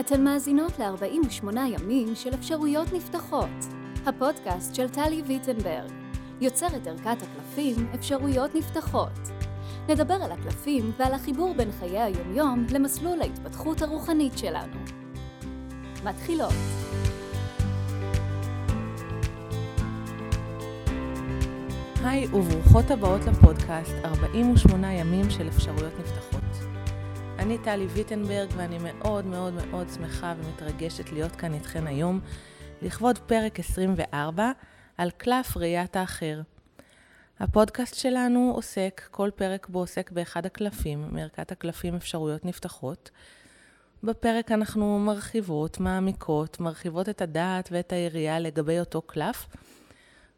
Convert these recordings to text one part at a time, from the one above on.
אתן מאזינות ל-48 ימים של אפשרויות נפתחות, הפודקאסט של טלי ויטנברג, יוצרת ערכת הקלפים אפשרויות נפתחות. נדבר על הקלפים ועל החיבור בין חיי היומיום למסלול ההתפתחות הרוחנית שלנו. מתחילות. היי וברוכות הבאות לפודקאסט 48 ימים של אפשרויות נפתחות. אני טלי ויטנברג ואני מאוד מאוד מאוד שמחה ומתרגשת להיות כאן איתכן היום לכבוד פרק 24 על קלף ראיית האחר. הפודקאסט שלנו עוסק, כל פרק בו עוסק באחד הקלפים, מערכת הקלפים אפשרויות נפתחות. בפרק אנחנו מרחיבות, מעמיקות, מרחיבות את הדעת ואת היריעה לגבי אותו קלף.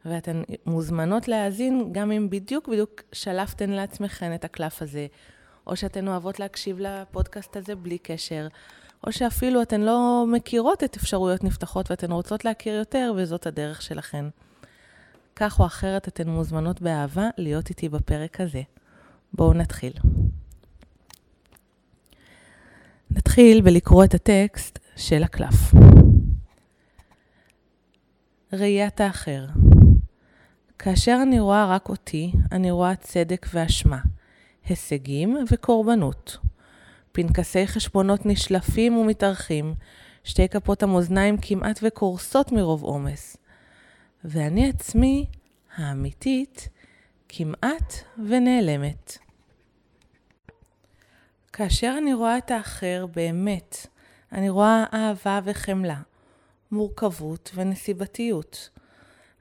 ואתן מוזמנות להאזין גם אם בדיוק בדיוק שלפתן לעצמכן את הקלף הזה, או שאתן אוהבות להקשיב לפודקאסט הזה בלי קשר, או שאפילו אתן לא מכירות את אפשרויות נפתחות ואתן רוצות להכיר יותר וזאת הדרך שלכן. כך או אחרת אתן מוזמנות באהבה להיות איתי בפרק הזה. בואו נתחיל. נתחיל בלקרוא את הטקסט של הקלף. ראיית האחר. כאשר אני רואה רק אותי, אני רואה צדק ואשמה, הישגים וקורבנות. פנקסי חשבונות נשלפים ומתארחים, שתי כפות המאזניים כמעט וקורסות מרוב עומס. ואני עצמי, האמיתית, כמעט ונעלמת. כאשר אני רואה את האחר באמת, אני רואה אהבה וחמלה, מורכבות ונסיבתיות.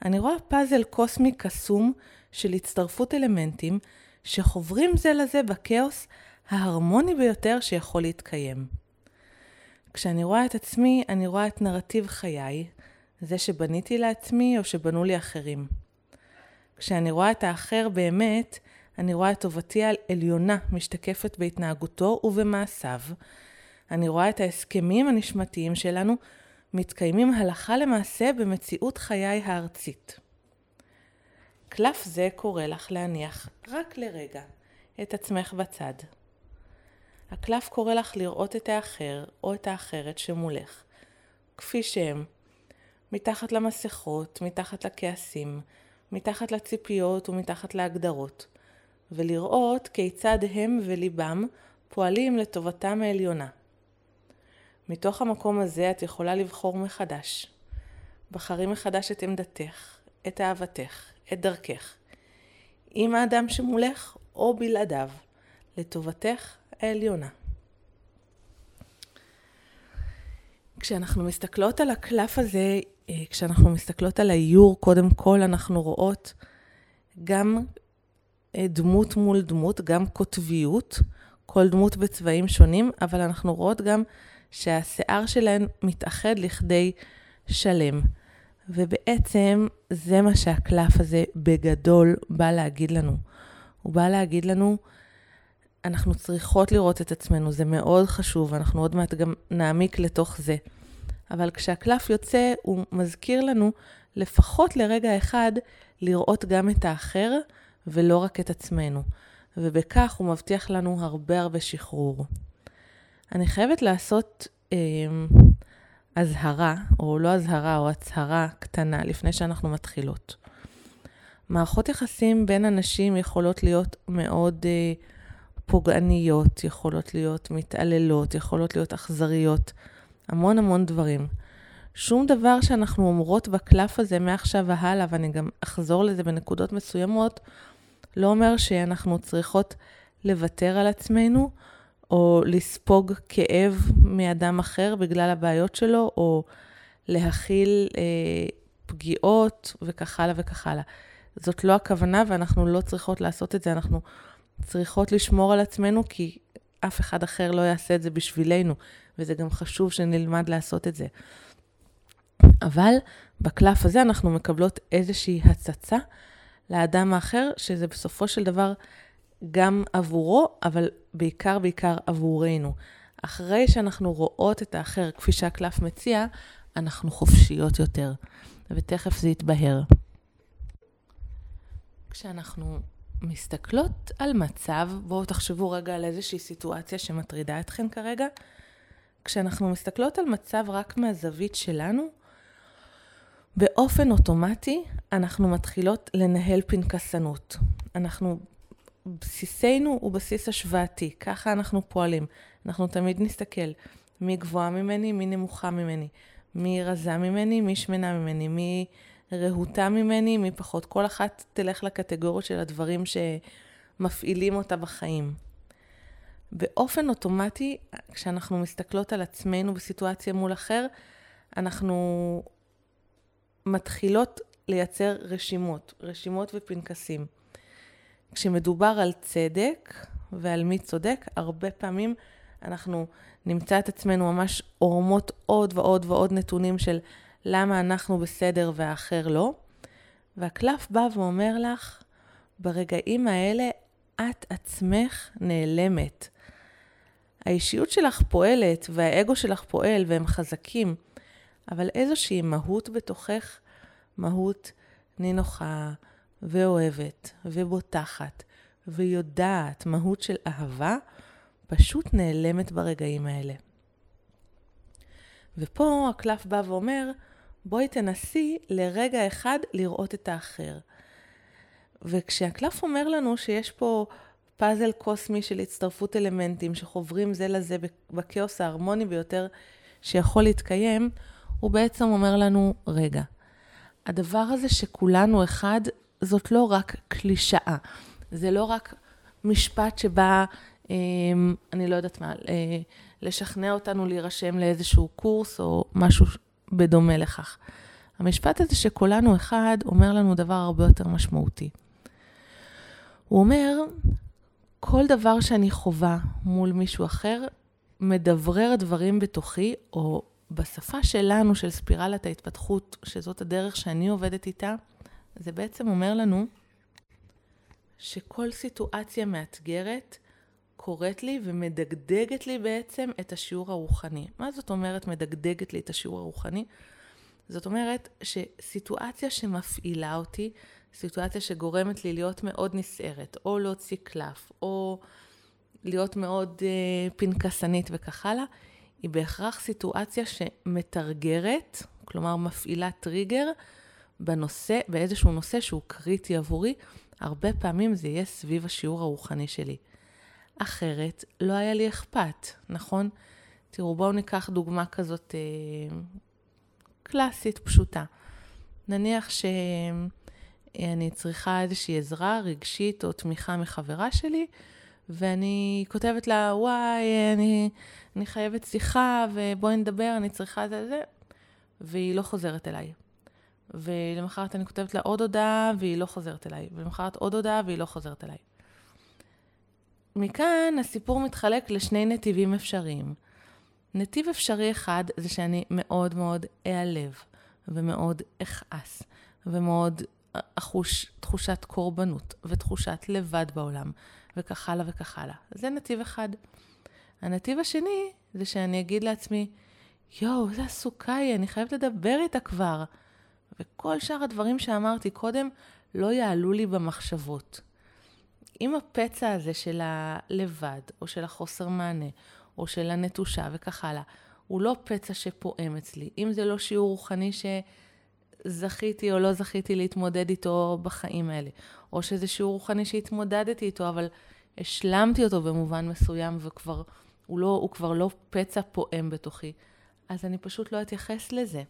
אני רואה פאזל קוסמי קסום של הצטרפות אלמנטים שחוברים זה לזה בכאוס ההרמוני ביותר שיכול להתקיים. כשאני רואה את עצמי, אני רואה את נרטיב חיי, זה שבניתי לעצמי או שבנו לי אחרים. כשאני רואה את האחר באמת, אני רואה את טובתי העליונה משתקפת בהתנהגותו ובמעשיו. אני רואה את ההסכמים הנשמתיים שלנו מתקיימים הלכה למעשה במציאות חיי הארצית. קלף זה קורא לך להניח רק לרגע את עצמך בצד. הקלף קורא לך לראות את האחר או את האחרת שמולך, כפי שהם, מתחת למסכות, מתחת לכעסים, מתחת לציפיות ומתחת להגדרות, ולראות כיצד הם וליבם פועלים לטובתם העליונה. מתוך המקום הזה את יכולה לבחור מחדש. בחרי מחדש את עמדתך, את אהבתך, את דרכך. עם האדם שמולך או בלעדיו, לטובתך העליונה. כשאנחנו מסתכלות על הקלף הזה, אה, כשאנחנו מסתכלות על האיור, קודם כל אנחנו רואות גם אה, דמות מול דמות, גם קוטביות, כל דמות בצבעים שונים, אבל אנחנו רואות גם שהשיער שלהן מתאחד לכדי שלם. ובעצם זה מה שהקלף הזה בגדול בא להגיד לנו. הוא בא להגיד לנו, אנחנו צריכות לראות את עצמנו, זה מאוד חשוב, אנחנו עוד מעט גם נעמיק לתוך זה. אבל כשהקלף יוצא, הוא מזכיר לנו לפחות לרגע אחד לראות גם את האחר ולא רק את עצמנו. ובכך הוא מבטיח לנו הרבה הרבה שחרור. אני חייבת לעשות אה, אזהרה, או לא אזהרה, או הצהרה קטנה לפני שאנחנו מתחילות. מערכות יחסים בין אנשים יכולות להיות מאוד אה, פוגעניות, יכולות להיות מתעללות, יכולות להיות אכזריות, המון המון דברים. שום דבר שאנחנו אומרות בקלף הזה מעכשיו והלאה, ואני גם אחזור לזה בנקודות מסוימות, לא אומר שאנחנו צריכות לוותר על עצמנו, או לספוג כאב מאדם אחר בגלל הבעיות שלו, או להכיל אה, פגיעות וכך הלאה וכך הלאה. זאת לא הכוונה ואנחנו לא צריכות לעשות את זה, אנחנו צריכות לשמור על עצמנו כי אף אחד אחר לא יעשה את זה בשבילנו, וזה גם חשוב שנלמד לעשות את זה. אבל בקלף הזה אנחנו מקבלות איזושהי הצצה לאדם האחר, שזה בסופו של דבר גם עבורו, אבל בעיקר בעיקר עבורנו. אחרי שאנחנו רואות את האחר כפי שהקלף מציע, אנחנו חופשיות יותר, ותכף זה יתבהר. כשאנחנו מסתכלות על מצב, בואו תחשבו רגע על איזושהי סיטואציה שמטרידה אתכן כרגע, כשאנחנו מסתכלות על מצב רק מהזווית שלנו, באופן אוטומטי אנחנו מתחילות לנהל פנקסנות. אנחנו, בסיסנו הוא בסיס השוואתי, ככה אנחנו פועלים. אנחנו תמיד נסתכל מי גבוהה ממני, מי נמוכה ממני, מי רזה ממני, מי שמנה ממני, מי רהוטה ממני, מי פחות. כל אחת תלך לקטגוריות של הדברים שמפעילים אותה בחיים. באופן אוטומטי, כשאנחנו מסתכלות על עצמנו בסיטואציה מול אחר, אנחנו מתחילות לייצר רשימות, רשימות ופנקסים. כשמדובר על צדק ועל מי צודק, הרבה פעמים אנחנו נמצא את עצמנו ממש עורמות עוד ועוד ועוד נתונים של למה אנחנו בסדר והאחר לא. והקלף בא ואומר לך, ברגעים האלה את עצמך נעלמת. האישיות שלך פועלת והאגו שלך פועל והם חזקים, אבל איזושהי מהות בתוכך, מהות נינוחה ואוהבת ובוטחת ויודעת, מהות של אהבה, פשוט נעלמת ברגעים האלה. ופה הקלף בא ואומר, בואי תנסי לרגע אחד לראות את האחר. וכשהקלף אומר לנו שיש פה פאזל קוסמי של הצטרפות אלמנטים שחוברים זה לזה בכאוס ההרמוני ביותר שיכול להתקיים, הוא בעצם אומר לנו, רגע, הדבר הזה שכולנו אחד, זאת לא רק קלישאה. זה לא רק משפט שבא, אה, אני לא יודעת מה, לשכנע אותנו להירשם לאיזשהו קורס או משהו בדומה לכך. המשפט הזה שכולנו אחד אומר לנו דבר הרבה יותר משמעותי. הוא אומר, כל דבר שאני חווה מול מישהו אחר, מדברר דברים בתוכי, או בשפה שלנו, של ספירלת ההתפתחות, שזאת הדרך שאני עובדת איתה, זה בעצם אומר לנו שכל סיטואציה מאתגרת קוראת לי ומדגדגת לי בעצם את השיעור הרוחני. מה זאת אומרת מדגדגת לי את השיעור הרוחני? זאת אומרת שסיטואציה שמפעילה אותי, סיטואציה שגורמת לי להיות מאוד נסערת, או להוציא קלף, או להיות מאוד uh, פנקסנית וכך הלאה, היא בהכרח סיטואציה שמתרגרת, כלומר מפעילה טריגר בנושא, באיזשהו נושא שהוא קריטי עבורי, הרבה פעמים זה יהיה סביב השיעור הרוחני שלי. אחרת, לא היה לי אכפת, נכון? תראו, בואו ניקח דוגמה כזאת אה, קלאסית, פשוטה. נניח שאני צריכה איזושהי עזרה רגשית או תמיכה מחברה שלי, ואני כותבת לה, וואי, אני, אני חייבת שיחה, ובואי נדבר, אני צריכה זה וזה, והיא לא חוזרת אליי. ולמחרת אני כותבת לה עוד הודעה, והיא לא חוזרת אליי. ולמחרת עוד הודעה, והיא לא חוזרת אליי. מכאן הסיפור מתחלק לשני נתיבים אפשריים. נתיב אפשרי אחד זה שאני מאוד מאוד אעלב, ומאוד אכעס, ומאוד אחוש תחושת קורבנות, ותחושת לבד בעולם, וכך הלאה וכך הלאה. זה נתיב אחד. הנתיב השני זה שאני אגיד לעצמי, יואו, איזה עסוקה היא, אני חייבת לדבר איתה כבר. וכל שאר הדברים שאמרתי קודם לא יעלו לי במחשבות. אם הפצע הזה של הלבד, או של החוסר מענה, או של הנטושה וכך הלאה, הוא לא פצע שפועם אצלי, אם זה לא שיעור רוחני שזכיתי או לא זכיתי להתמודד איתו בחיים האלה, או שזה שיעור רוחני שהתמודדתי איתו, אבל השלמתי אותו במובן מסוים וכבר, הוא, לא, הוא כבר לא פצע פועם בתוכי, אז אני פשוט לא אתייחס לזה.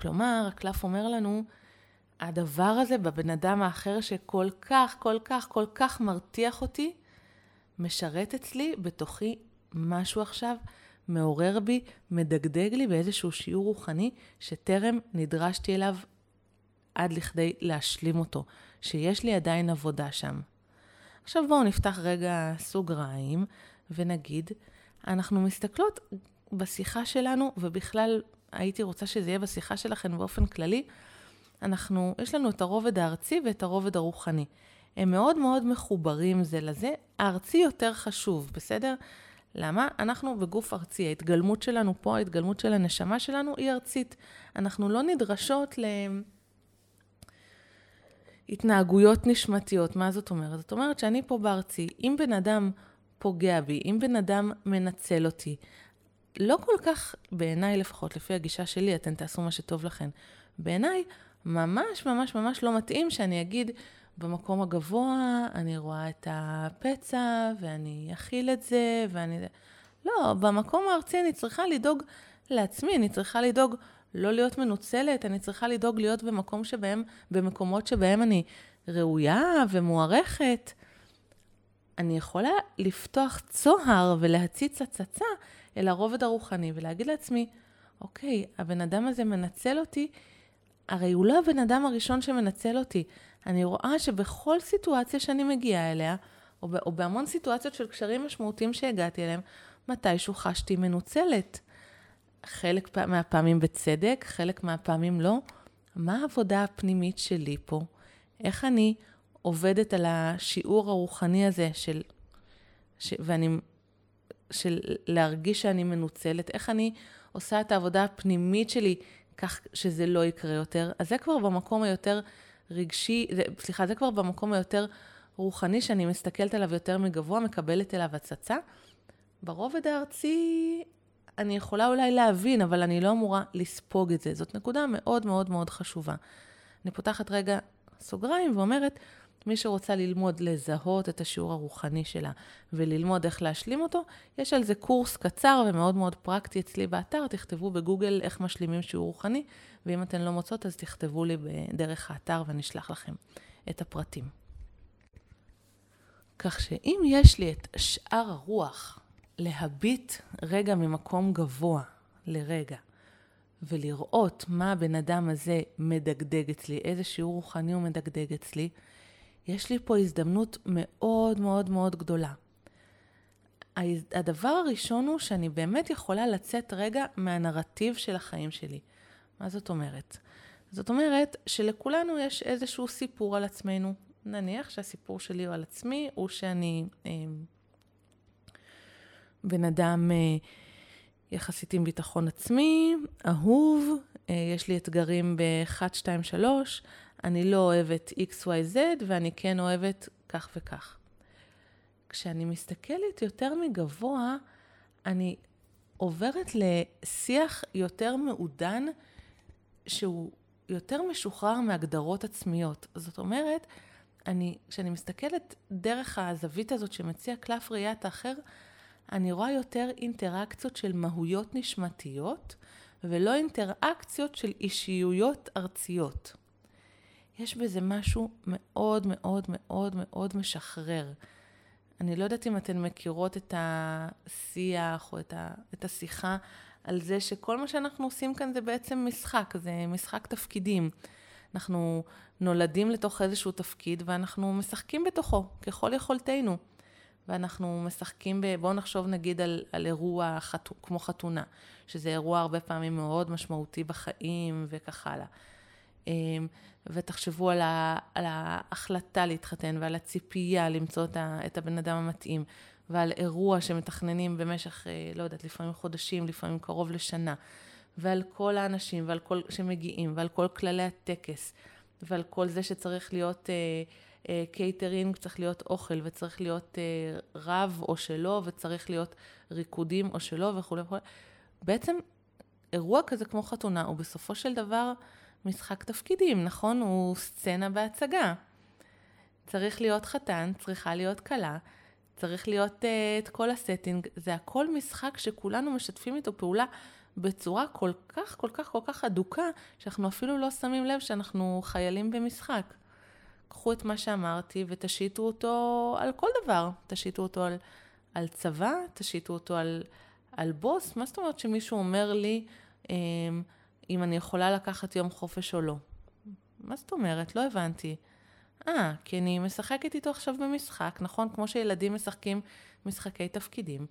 כלומר, הקלף אומר לנו, הדבר הזה בבן אדם האחר שכל כך, כל כך, כל כך מרתיח אותי, משרת אצלי בתוכי משהו עכשיו, מעורר בי, מדגדג לי באיזשהו שיעור רוחני שטרם נדרשתי אליו עד לכדי להשלים אותו, שיש לי עדיין עבודה שם. עכשיו בואו נפתח רגע סוגריים ונגיד, אנחנו מסתכלות בשיחה שלנו, ובכלל הייתי רוצה שזה יהיה בשיחה שלכם באופן כללי, אנחנו, יש לנו את הרובד הארצי ואת הרובד הרוחני. הם מאוד מאוד מחוברים זה לזה, הארצי יותר חשוב, בסדר? למה? אנחנו בגוף ארצי, ההתגלמות שלנו פה, ההתגלמות של הנשמה שלנו היא ארצית. אנחנו לא נדרשות להתנהגויות נשמתיות. מה זאת אומרת? זאת אומרת שאני פה בארצי, אם בן אדם פוגע בי, אם בן אדם מנצל אותי, לא כל כך, בעיניי לפחות, לפי הגישה שלי, אתן תעשו מה שטוב לכן. בעיניי, ממש ממש ממש לא מתאים שאני אגיד, במקום הגבוה אני רואה את הפצע ואני אכיל את זה ואני... לא, במקום הארצי אני צריכה לדאוג לעצמי, אני צריכה לדאוג לא להיות מנוצלת, אני צריכה לדאוג להיות במקום שבהם, במקומות שבהם אני ראויה ומוערכת. אני יכולה לפתוח צוהר ולהציץ הצצה אל הרובד הרוחני ולהגיד לעצמי, אוקיי, הבן אדם הזה מנצל אותי, הרי הוא לא הבן אדם הראשון שמנצל אותי. אני רואה שבכל סיטואציה שאני מגיעה אליה, או, או בהמון סיטואציות של קשרים משמעותיים שהגעתי אליהם, מתישהו חשתי מנוצלת. חלק מהפעמים בצדק, חלק מהפעמים לא. מה העבודה הפנימית שלי פה? איך אני עובדת על השיעור הרוחני הזה של, ש, ואני, של להרגיש שאני מנוצלת? איך אני עושה את העבודה הפנימית שלי כך שזה לא יקרה יותר? אז זה כבר במקום היותר רגשי, זה, סליחה, זה כבר במקום היותר רוחני, שאני מסתכלת עליו יותר מגבוה, מקבלת אליו הצצה. ברובד הארצי אני יכולה אולי להבין, אבל אני לא אמורה לספוג את זה. זאת נקודה מאוד מאוד מאוד חשובה. אני פותחת רגע סוגריים ואומרת, מי שרוצה ללמוד לזהות את השיעור הרוחני שלה וללמוד איך להשלים אותו, יש על זה קורס קצר ומאוד מאוד פרקטי אצלי באתר, תכתבו בגוגל איך משלימים שיעור רוחני, ואם אתן לא מוצאות אז תכתבו לי בדרך האתר ואני אשלח לכם את הפרטים. כך שאם יש לי את שאר הרוח להביט רגע ממקום גבוה לרגע, ולראות מה הבן אדם הזה מדגדג אצלי, איזה שיעור רוחני הוא מדגדג אצלי, יש לי פה הזדמנות מאוד מאוד מאוד גדולה. הדבר הראשון הוא שאני באמת יכולה לצאת רגע מהנרטיב של החיים שלי. מה זאת אומרת? זאת אומרת שלכולנו יש איזשהו סיפור על עצמנו. נניח שהסיפור שלי הוא על עצמי, הוא שאני אה, בן אדם אה, יחסית עם ביטחון עצמי, אהוב, אה, יש לי אתגרים ב-1, 2, 3, אני לא אוהבת XYZ ואני כן אוהבת כך וכך. כשאני מסתכלת יותר מגבוה, אני עוברת לשיח יותר מעודן, שהוא יותר משוחרר מהגדרות עצמיות. זאת אומרת, אני, כשאני מסתכלת דרך הזווית הזאת שמציע קלף ראיית האחר, אני רואה יותר אינטראקציות של מהויות נשמתיות, ולא אינטראקציות של אישיויות ארציות. יש בזה משהו מאוד מאוד מאוד מאוד משחרר. אני לא יודעת אם אתן מכירות את השיח או את, ה, את השיחה על זה שכל מה שאנחנו עושים כאן זה בעצם משחק, זה משחק תפקידים. אנחנו נולדים לתוך איזשהו תפקיד ואנחנו משחקים בתוכו ככל יכולתנו. ואנחנו משחקים ב... בואו נחשוב נגיד על, על אירוע חתו, כמו חתונה, שזה אירוע הרבה פעמים מאוד משמעותי בחיים וכך הלאה. אמ, ותחשבו על, ה, על ההחלטה להתחתן ועל הציפייה למצוא את, ה, את הבן אדם המתאים, ועל אירוע שמתכננים במשך, אה, לא יודעת, לפעמים חודשים, לפעמים קרוב לשנה, ועל כל האנשים ועל כל שמגיעים, ועל כל כללי הטקס, ועל כל זה שצריך להיות... אה, קייטרינג, צריך להיות אוכל, וצריך להיות אה, רב או שלא, וצריך להיות ריקודים או שלא, וכולי וכולי. בעצם, אירוע כזה כמו חתונה, הוא בסופו של דבר משחק תפקידים, נכון? הוא סצנה בהצגה. צריך להיות חתן, צריכה להיות כלה, צריך להיות uh, את כל הסטינג. זה הכל משחק שכולנו משתפים איתו פעולה בצורה כל כך, כל כך, כל כך אדוקה, שאנחנו אפילו לא שמים לב שאנחנו חיילים במשחק. קחו את מה שאמרתי ותשיתו אותו על כל דבר. תשיתו אותו על, על צבא, תשיתו אותו על, על בוס. מה זאת אומרת שמישהו אומר לי אמ, אם אני יכולה לקחת יום חופש או לא? מה זאת אומרת? לא הבנתי. אה, כי אני משחקת איתו עכשיו במשחק, נכון? כמו שילדים משחקים משחקי תפקידים.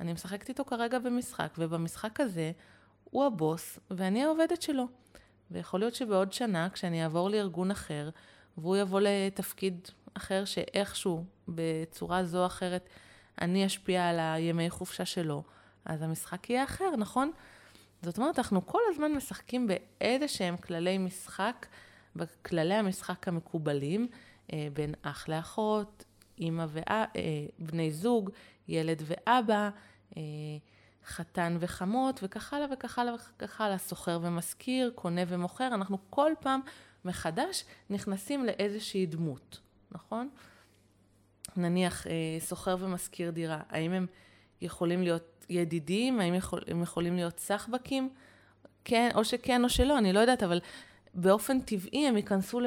אני משחקת איתו כרגע במשחק, ובמשחק הזה הוא הבוס ואני העובדת שלו. ויכול להיות שבעוד שנה, כשאני אעבור לארגון אחר, והוא יבוא לתפקיד אחר שאיכשהו, בצורה זו או אחרת, אני אשפיע על הימי חופשה שלו, אז המשחק יהיה אחר, נכון? זאת אומרת, אנחנו כל הזמן משחקים באיזה שהם כללי משחק, בכללי המשחק המקובלים, אה, בין אח לאחות, אימא ובני זוג, ילד ואבא, חתן וחמות, וכך הלאה וכך הלאה וכך הלאה, סוחר ומשכיר, קונה ומוכר, אנחנו כל פעם מחדש נכנסים לאיזושהי דמות, נכון? נניח סוחר ומשכיר דירה, האם הם יכולים להיות ידידים, האם יכול, הם יכולים להיות סחבקים? כן, או שכן או שלא, אני לא יודעת, אבל באופן טבעי הם ייכנסו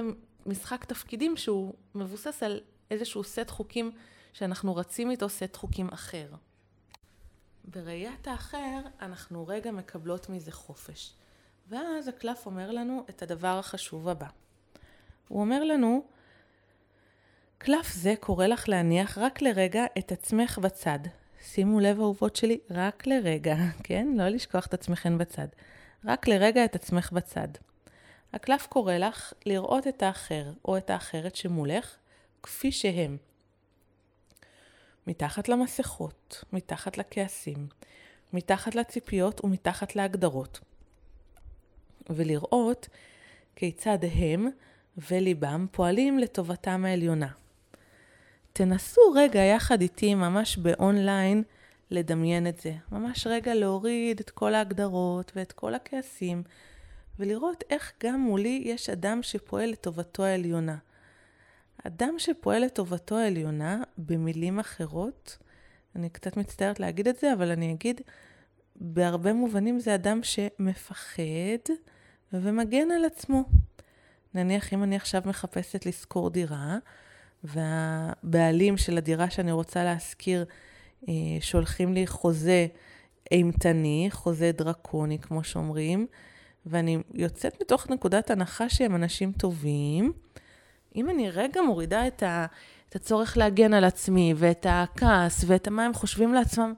למשחק תפקידים שהוא מבוסס על איזשהו סט חוקים שאנחנו רצים איתו, סט חוקים אחר. בראיית האחר, אנחנו רגע מקבלות מזה חופש. ואז הקלף אומר לנו את הדבר החשוב הבא. הוא אומר לנו, קלף זה קורא לך להניח רק לרגע את עצמך בצד. שימו לב אהובות שלי, רק לרגע, כן? לא לשכוח את עצמכן בצד. רק לרגע את עצמך בצד. הקלף קורא לך לראות את האחר או את האחרת שמולך כפי שהם. מתחת למסכות, מתחת לכעסים, מתחת לציפיות ומתחת להגדרות. ולראות כיצד הם וליבם פועלים לטובתם העליונה. תנסו רגע יחד איתי, ממש באונליין, לדמיין את זה. ממש רגע להוריד את כל ההגדרות ואת כל הכעסים, ולראות איך גם מולי יש אדם שפועל לטובתו העליונה. אדם שפועל לטובתו העליונה, במילים אחרות, אני קצת מצטערת להגיד את זה, אבל אני אגיד, בהרבה מובנים זה אדם שמפחד ומגן על עצמו. נניח אם אני עכשיו מחפשת לשכור דירה, והבעלים של הדירה שאני רוצה להשכיר אה, שולחים לי חוזה אימתני, חוזה דרקוני, כמו שאומרים, ואני יוצאת מתוך נקודת הנחה שהם אנשים טובים. אם אני רגע מורידה את, ה, את הצורך להגן על עצמי, ואת הכעס, ואת מה הם חושבים לעצמם,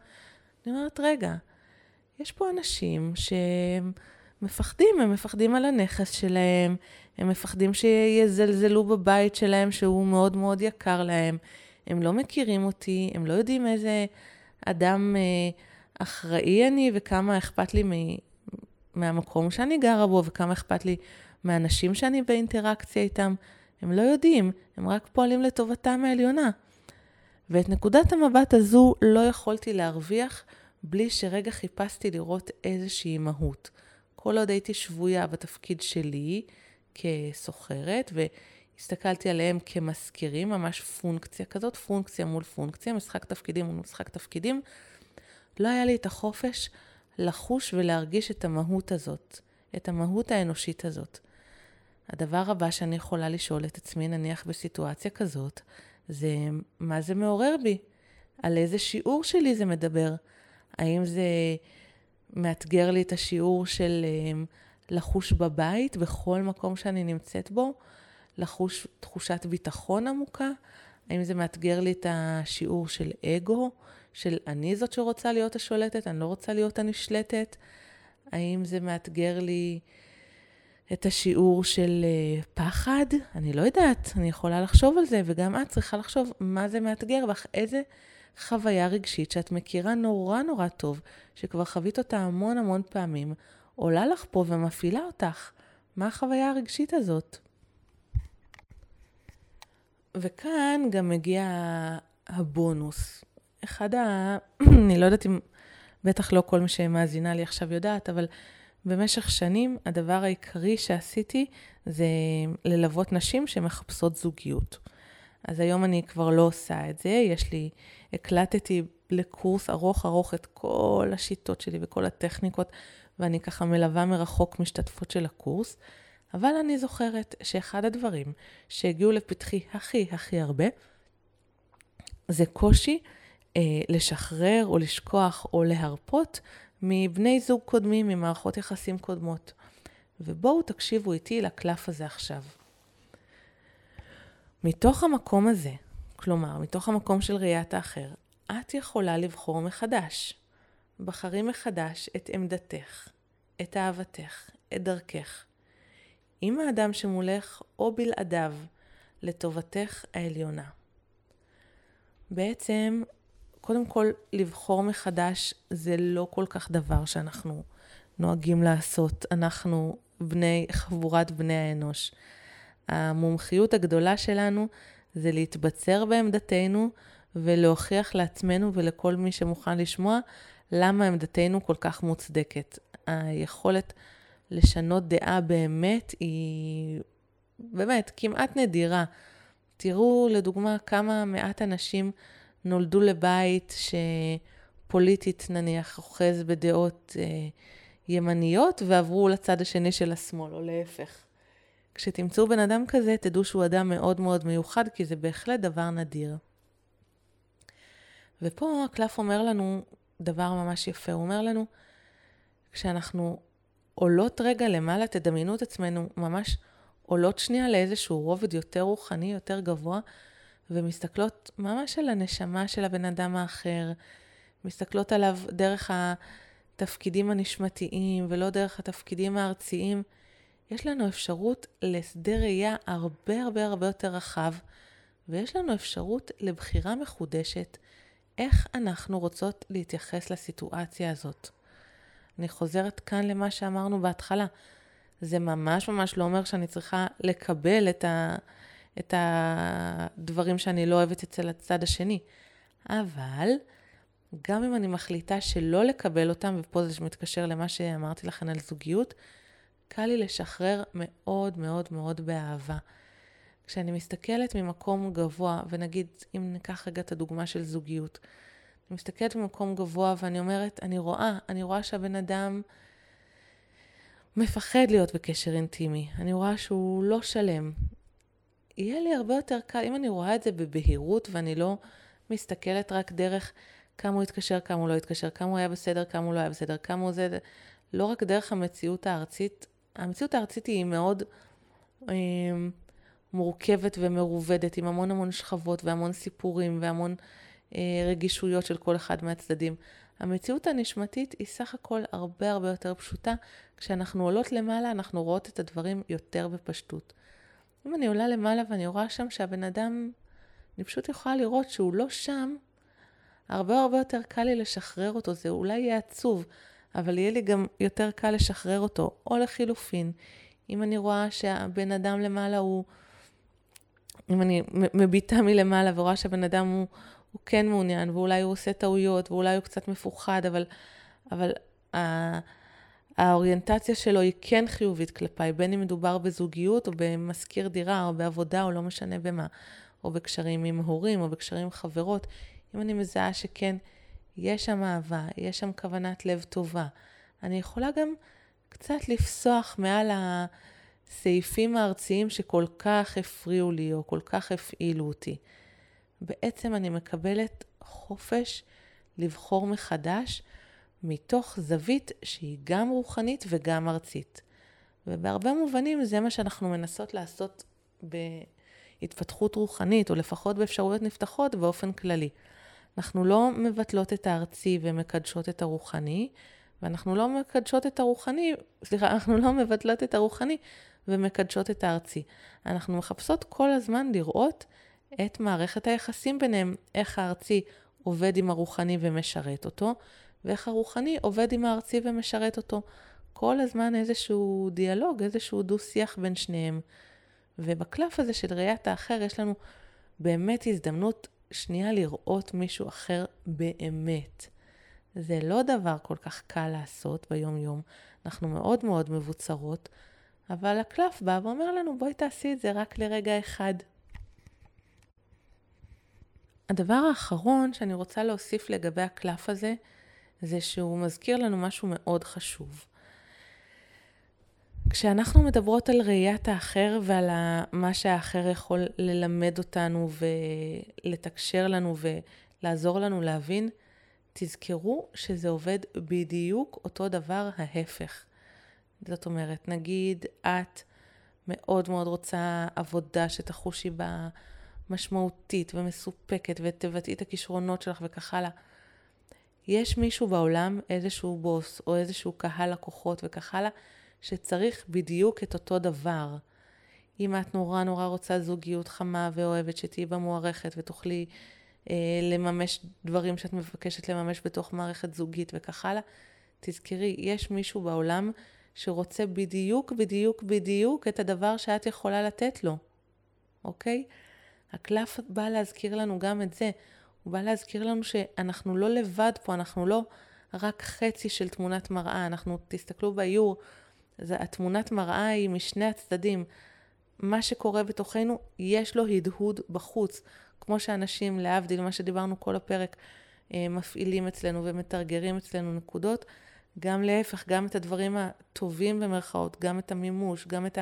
אני אומרת, רגע, יש פה אנשים שהם מפחדים, הם מפחדים על הנכס שלהם, הם מפחדים שיזלזלו בבית שלהם שהוא מאוד מאוד יקר להם. הם לא מכירים אותי, הם לא יודעים איזה אדם אה, אחראי אני וכמה אכפת לי מ- מהמקום שאני גרה בו וכמה אכפת לי מהאנשים שאני באינטראקציה איתם. הם לא יודעים, הם רק פועלים לטובתם העליונה. ואת נקודת המבט הזו לא יכולתי להרוויח בלי שרגע חיפשתי לראות איזושהי מהות. כל עוד הייתי שבויה בתפקיד שלי כסוחרת, והסתכלתי עליהם כמזכירים, ממש פונקציה כזאת, פונקציה מול פונקציה, משחק תפקידים מול משחק תפקידים, לא היה לי את החופש לחוש ולהרגיש את המהות הזאת, את המהות האנושית הזאת. הדבר הבא שאני יכולה לשאול את עצמי, נניח בסיטואציה כזאת, זה מה זה מעורר בי? על איזה שיעור שלי זה מדבר? האם זה מאתגר לי את השיעור של אמ, לחוש בבית, בכל מקום שאני נמצאת בו, לחוש תחושת ביטחון עמוקה? האם זה מאתגר לי את השיעור של אגו, של אני זאת שרוצה להיות השולטת, אני לא רוצה להיות הנשלטת? האם זה מאתגר לי את השיעור של uh, פחד? אני לא יודעת, אני יכולה לחשוב על זה, וגם את צריכה לחשוב מה זה מאתגר ואיך איזה חוויה רגשית שאת מכירה נורא נורא טוב, שכבר חווית אותה המון המון פעמים, עולה לך פה ומפעילה אותך. מה החוויה הרגשית הזאת? וכאן גם מגיע הבונוס. אחד ה... אני לא יודעת אם... בטח לא כל מי שמאזינה לי עכשיו יודעת, אבל במשך שנים הדבר העיקרי שעשיתי זה ללוות נשים שמחפשות זוגיות. אז היום אני כבר לא עושה את זה, יש לי, הקלטתי לקורס ארוך ארוך את כל השיטות שלי וכל הטכניקות, ואני ככה מלווה מרחוק משתתפות של הקורס, אבל אני זוכרת שאחד הדברים שהגיעו לפתחי הכי הכי הרבה, זה קושי אה, לשחרר או לשכוח או להרפות מבני זוג קודמים, ממערכות יחסים קודמות. ובואו תקשיבו איתי לקלף הזה עכשיו. מתוך המקום הזה, כלומר, מתוך המקום של ראיית האחר, את יכולה לבחור מחדש. בחרי מחדש את עמדתך, את אהבתך, את דרכך. עם האדם שמולך או בלעדיו, לטובתך העליונה. בעצם, קודם כל, לבחור מחדש זה לא כל כך דבר שאנחנו נוהגים לעשות. אנחנו בני, חבורת בני האנוש. המומחיות הגדולה שלנו זה להתבצר בעמדתנו ולהוכיח לעצמנו ולכל מי שמוכן לשמוע למה עמדתנו כל כך מוצדקת. היכולת לשנות דעה באמת היא באמת כמעט נדירה. תראו לדוגמה כמה מעט אנשים נולדו לבית שפוליטית נניח אוחז בדעות אה, ימניות ועברו לצד השני של השמאל, או להפך. כשתמצאו בן אדם כזה, תדעו שהוא אדם מאוד מאוד מיוחד, כי זה בהחלט דבר נדיר. ופה הקלף אומר לנו דבר ממש יפה, הוא אומר לנו, כשאנחנו עולות רגע למעלה, תדמיינו את עצמנו ממש עולות שנייה לאיזשהו רובד יותר רוחני, יותר גבוה, ומסתכלות ממש על הנשמה של הבן אדם האחר, מסתכלות עליו דרך התפקידים הנשמתיים ולא דרך התפקידים הארציים. יש לנו אפשרות לשדה ראייה הרבה הרבה הרבה יותר רחב, ויש לנו אפשרות לבחירה מחודשת איך אנחנו רוצות להתייחס לסיטואציה הזאת. אני חוזרת כאן למה שאמרנו בהתחלה. זה ממש ממש לא אומר שאני צריכה לקבל את, ה, את הדברים שאני לא אוהבת אצל הצד השני. אבל גם אם אני מחליטה שלא לקבל אותם, ופה זה מתקשר למה שאמרתי לכם על זוגיות, קל לי לשחרר מאוד מאוד מאוד באהבה. כשאני מסתכלת ממקום גבוה, ונגיד, אם ניקח רגע את הדוגמה של זוגיות, אני מסתכלת ממקום גבוה ואני אומרת, אני רואה, אני רואה שהבן אדם מפחד להיות בקשר אינטימי, אני רואה שהוא לא שלם. יהיה לי הרבה יותר קל, אם אני רואה את זה בבהירות ואני לא מסתכלת רק דרך כמה הוא התקשר, כמה הוא לא התקשר, כמה הוא היה בסדר, כמה הוא לא היה בסדר, כמה הוא זה, לא רק דרך המציאות הארצית. המציאות הארצית היא מאוד אה, מורכבת ומרובדת, עם המון המון שכבות והמון סיפורים והמון אה, רגישויות של כל אחד מהצדדים. המציאות הנשמתית היא סך הכל הרבה הרבה יותר פשוטה. כשאנחנו עולות למעלה, אנחנו רואות את הדברים יותר בפשטות. אם אני עולה למעלה ואני רואה שם שהבן אדם, אני פשוט יכולה לראות שהוא לא שם, הרבה הרבה יותר קל לי לשחרר אותו. זה אולי יהיה עצוב, אבל יהיה לי גם יותר קל לשחרר אותו. או לחילופין, אם אני רואה שהבן אדם למעלה הוא... אם אני מביטה מלמעלה ורואה שהבן אדם הוא, הוא כן מעוניין, ואולי הוא עושה טעויות, ואולי הוא קצת מפוחד, אבל, אבל ה, האוריינטציה שלו היא כן חיובית כלפיי, בין אם מדובר בזוגיות, או במשכיר דירה, או בעבודה, או לא משנה במה, או בקשרים עם הורים, או בקשרים עם חברות. אם אני מזהה שכן, יש שם אהבה, יש שם כוונת לב טובה, אני יכולה גם קצת לפסוח מעל הסעיפים הארציים שכל כך הפריעו לי, או כל כך הפעילו אותי. בעצם אני מקבלת חופש לבחור מחדש מתוך זווית שהיא גם רוחנית וגם ארצית. ובהרבה מובנים זה מה שאנחנו מנסות לעשות בהתפתחות רוחנית, או לפחות באפשרויות נפתחות באופן כללי. אנחנו לא מבטלות את הארצי ומקדשות את הרוחני, ואנחנו לא מקדשות את הרוחני, סליחה, אנחנו לא מבטלות את הרוחני ומקדשות את הארצי. אנחנו מחפשות כל הזמן לראות את מערכת היחסים ביניהם, איך הארצי עובד עם הרוחני ומשרת אותו, ואיך הרוחני עובד עם הארצי ומשרת אותו. כל הזמן איזשהו דיאלוג, איזשהו דו-שיח בין שניהם. ובקלף הזה של ראיית האחר יש לנו באמת הזדמנות שנייה לראות מישהו אחר באמת. זה לא דבר כל כך קל לעשות ביום-יום, אנחנו מאוד מאוד מבוצרות, אבל הקלף בא ואומר לנו, בואי תעשי את זה רק לרגע אחד. הדבר האחרון שאני רוצה להוסיף לגבי הקלף הזה, זה שהוא מזכיר לנו משהו מאוד חשוב. כשאנחנו מדברות על ראיית האחר ועל מה שהאחר יכול ללמד אותנו ולתקשר לנו ולעזור לנו להבין, תזכרו שזה עובד בדיוק אותו דבר ההפך. זאת אומרת, נגיד את מאוד מאוד רוצה עבודה שתחושי בה משמעותית ומסופקת ותבטאי את הכישרונות שלך וכך הלאה. יש מישהו בעולם, איזשהו בוס או איזשהו קהל לקוחות וכך הלאה, שצריך בדיוק את אותו דבר. אם את נורא נורא רוצה זוגיות חמה ואוהבת, שתהיי בה מוערכת ותוכלי אה, לממש דברים שאת מבקשת לממש בתוך מערכת זוגית וכך הלאה, תזכרי, יש מישהו בעולם שרוצה בדיוק, בדיוק, בדיוק את הדבר שאת יכולה לתת לו, אוקיי? הקלף בא להזכיר לנו גם את זה. הוא בא להזכיר לנו שאנחנו לא לבד פה, אנחנו לא רק חצי של תמונת מראה. אנחנו, תסתכלו באיור, התמונת מראה היא משני הצדדים. מה שקורה בתוכנו, יש לו הדהוד בחוץ. כמו שאנשים, להבדיל מה שדיברנו כל הפרק, אה, מפעילים אצלנו ומתרגרים אצלנו נקודות, גם להפך, גם את הדברים הטובים במרכאות, גם את המימוש, גם את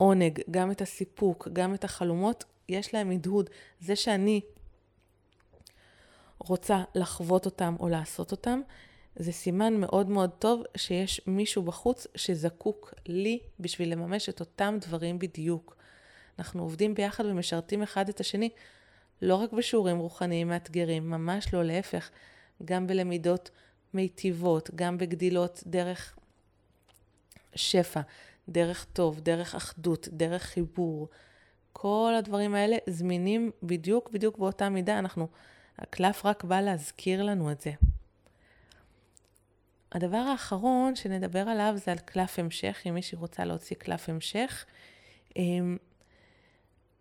העונג, גם את הסיפוק, גם את החלומות, יש להם הדהוד. זה שאני רוצה לחוות אותם או לעשות אותם, זה סימן מאוד מאוד טוב שיש מישהו בחוץ שזקוק לי בשביל לממש את אותם דברים בדיוק. אנחנו עובדים ביחד ומשרתים אחד את השני, לא רק בשיעורים רוחניים מאתגרים, ממש לא להפך, גם בלמידות מיטיבות, גם בגדילות דרך שפע, דרך טוב, דרך אחדות, דרך חיבור. כל הדברים האלה זמינים בדיוק בדיוק באותה מידה. אנחנו, הקלף רק בא להזכיר לנו את זה. הדבר האחרון שנדבר עליו זה על קלף המשך, אם מישהי רוצה להוציא קלף המשך. אמ,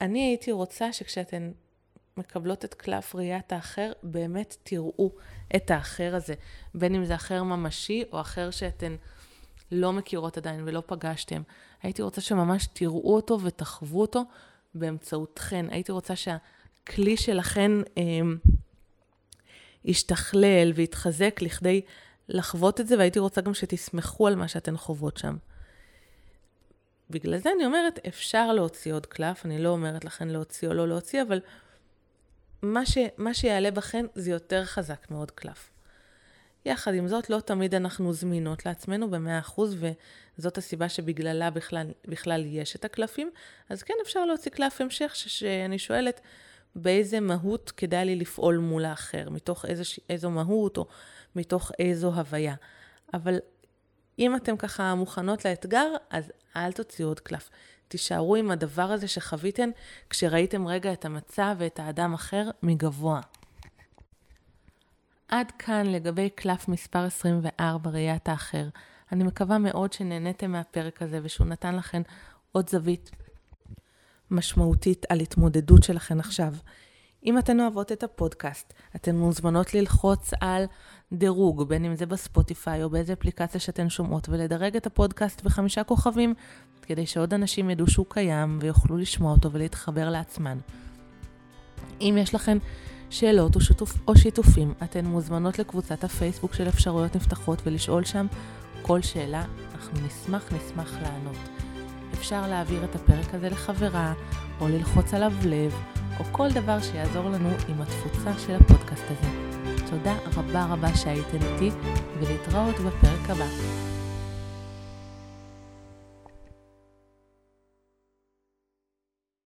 אני הייתי רוצה שכשאתן מקבלות את קלף ראיית האחר, באמת תראו את האחר הזה, בין אם זה אחר ממשי או אחר שאתן לא מכירות עדיין ולא פגשתם. הייתי רוצה שממש תראו אותו ותחוו אותו באמצעותכן. הייתי רוצה שהכלי שלכן אה, ישתכלל ויתחזק לכדי לחוות את זה, והייתי רוצה גם שתסמכו על מה שאתן חוות שם. בגלל זה אני אומרת, אפשר להוציא עוד קלף, אני לא אומרת לכן להוציא או לא להוציא, אבל מה, ש, מה שיעלה בכן זה יותר חזק מעוד קלף. יחד עם זאת, לא תמיד אנחנו זמינות לעצמנו ב-100%, וזאת הסיבה שבגללה בכלל, בכלל יש את הקלפים. אז כן אפשר להוציא קלף המשך, ש- שאני שואלת באיזה מהות כדאי לי לפעול מול האחר, מתוך איזו, איזו מהות או מתוך איזו הוויה. אבל אם אתם ככה מוכנות לאתגר, אז אל תוציאו עוד קלף. תישארו עם הדבר הזה שחוויתם כשראיתם רגע את המצב ואת האדם אחר מגבוה. עד כאן לגבי קלף מספר 24, ראיית האחר. אני מקווה מאוד שנהניתם מהפרק הזה ושהוא נתן לכם עוד זווית משמעותית על התמודדות שלכם עכשיו. אם אתן אוהבות את הפודקאסט, אתן מוזמנות ללחוץ על דירוג, בין אם זה בספוטיפיי או באיזה אפליקציה שאתן שומעות, ולדרג את הפודקאסט בחמישה כוכבים, כדי שעוד אנשים ידעו שהוא קיים ויוכלו לשמוע אותו ולהתחבר לעצמן. אם יש לכן שאלות או, שיתופ, או שיתופים, אתן מוזמנות לקבוצת הפייסבוק של אפשרויות נפתחות ולשאול שם כל שאלה, אנחנו נשמח נשמח לענות. אפשר להעביר את הפרק הזה לחברה, או ללחוץ עליו לב, או כל דבר שיעזור לנו עם התפוצה של הפודקאסט הזה. תודה רבה רבה שהייתם איתי, ולהתראות בפרק הבא.